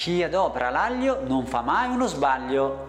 Chi adopera l'aglio non fa mai uno sbaglio.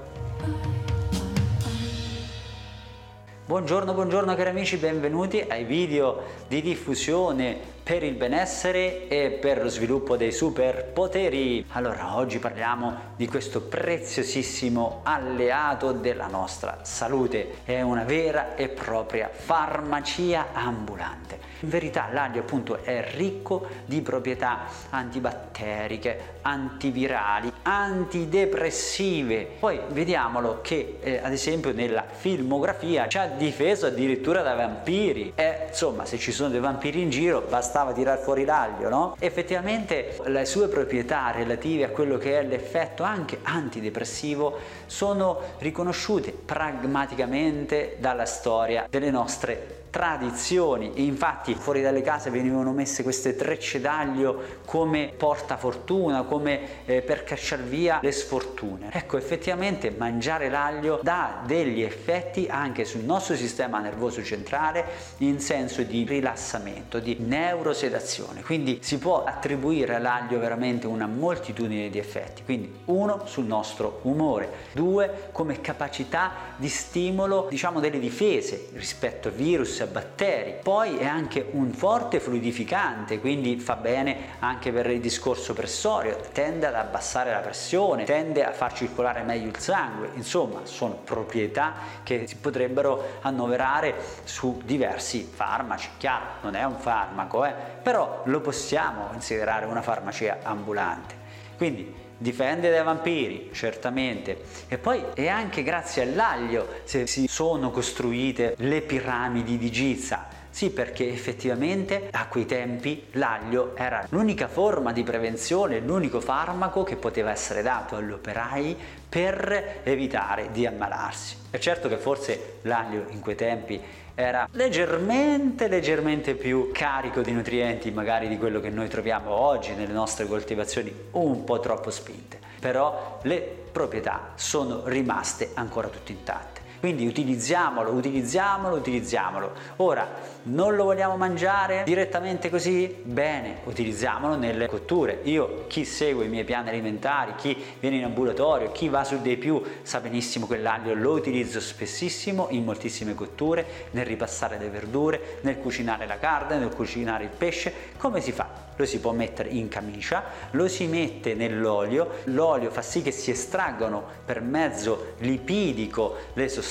Buongiorno, buongiorno cari amici, benvenuti ai video di diffusione per il benessere e per lo sviluppo dei superpoteri. Allora, oggi parliamo di questo preziosissimo alleato della nostra salute. È una vera e propria farmacia ambulante. In verità l'aglio appunto è ricco di proprietà antibatteriche, antivirali, antidepressive. Poi vediamolo che eh, ad esempio nella filmografia ci ha difeso addirittura da vampiri. E insomma, se ci sono dei vampiri in giro, basta bastava tirar fuori l'aglio, no? Effettivamente le sue proprietà relative a quello che è l'effetto anche antidepressivo sono riconosciute pragmaticamente dalla storia delle nostre tradizioni infatti fuori dalle case venivano messe queste trecce d'aglio come portafortuna, come eh, per cacciare via le sfortune. Ecco, effettivamente mangiare l'aglio dà degli effetti anche sul nostro sistema nervoso centrale in senso di rilassamento, di neurosedazione. Quindi si può attribuire all'aglio veramente una moltitudine di effetti. Quindi uno sul nostro umore, due come capacità di stimolo, diciamo delle difese rispetto a virus a batteri. Poi è anche un forte fluidificante, quindi fa bene anche per il discorso pressorio, tende ad abbassare la pressione, tende a far circolare meglio il sangue. Insomma, sono proprietà che si potrebbero annoverare su diversi farmaci. Chiaro, non è un farmaco, eh? però lo possiamo considerare una farmacia ambulante. Quindi difende dai vampiri, certamente, e poi è anche grazie all'aglio se si sono costruite le piramidi di Giza. Sì, perché effettivamente a quei tempi l'aglio era l'unica forma di prevenzione, l'unico farmaco che poteva essere dato agli operai per evitare di ammalarsi. È certo che forse l'aglio in quei tempi era leggermente, leggermente più carico di nutrienti magari di quello che noi troviamo oggi nelle nostre coltivazioni un po' troppo spinte, però le proprietà sono rimaste ancora tutte intatte. Quindi utilizziamolo, utilizziamolo, utilizziamolo. Ora, non lo vogliamo mangiare direttamente così? Bene, utilizziamolo nelle cotture. Io, chi segue i miei piani alimentari, chi viene in ambulatorio, chi va su dei più, sa benissimo che l'aglio lo utilizzo spessissimo in moltissime cotture, nel ripassare le verdure, nel cucinare la carne, nel cucinare il pesce. Come si fa? Lo si può mettere in camicia, lo si mette nell'olio, l'olio fa sì che si estraggano per mezzo lipidico le sostanze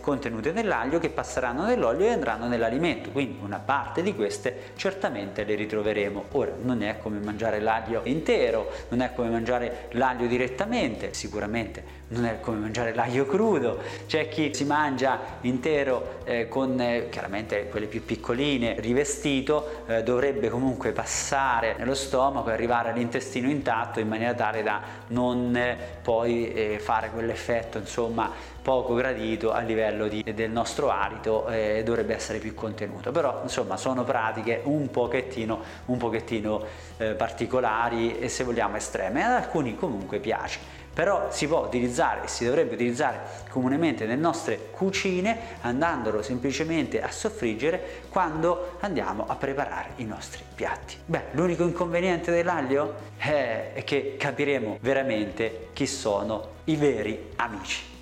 contenute nell'aglio che passeranno nell'olio e andranno nell'alimento, quindi una parte di queste certamente le ritroveremo. Ora non è come mangiare l'aglio intero, non è come mangiare l'aglio direttamente, sicuramente non è come mangiare l'aglio crudo, c'è chi si mangia intero eh, con eh, chiaramente quelle più piccoline rivestito, eh, dovrebbe comunque passare nello stomaco e arrivare all'intestino intatto in maniera tale da non eh, poi eh, fare quell'effetto insomma poco gradito a livello di, del nostro alito eh, dovrebbe essere più contenuto però insomma sono pratiche un pochettino, un pochettino particolari e se vogliamo estreme ad alcuni comunque piace però si può utilizzare e si dovrebbe utilizzare comunemente nelle nostre cucine andandolo semplicemente a soffriggere quando andiamo a preparare i nostri piatti. Beh, l'unico inconveniente dell'aglio è che capiremo veramente chi sono i veri amici.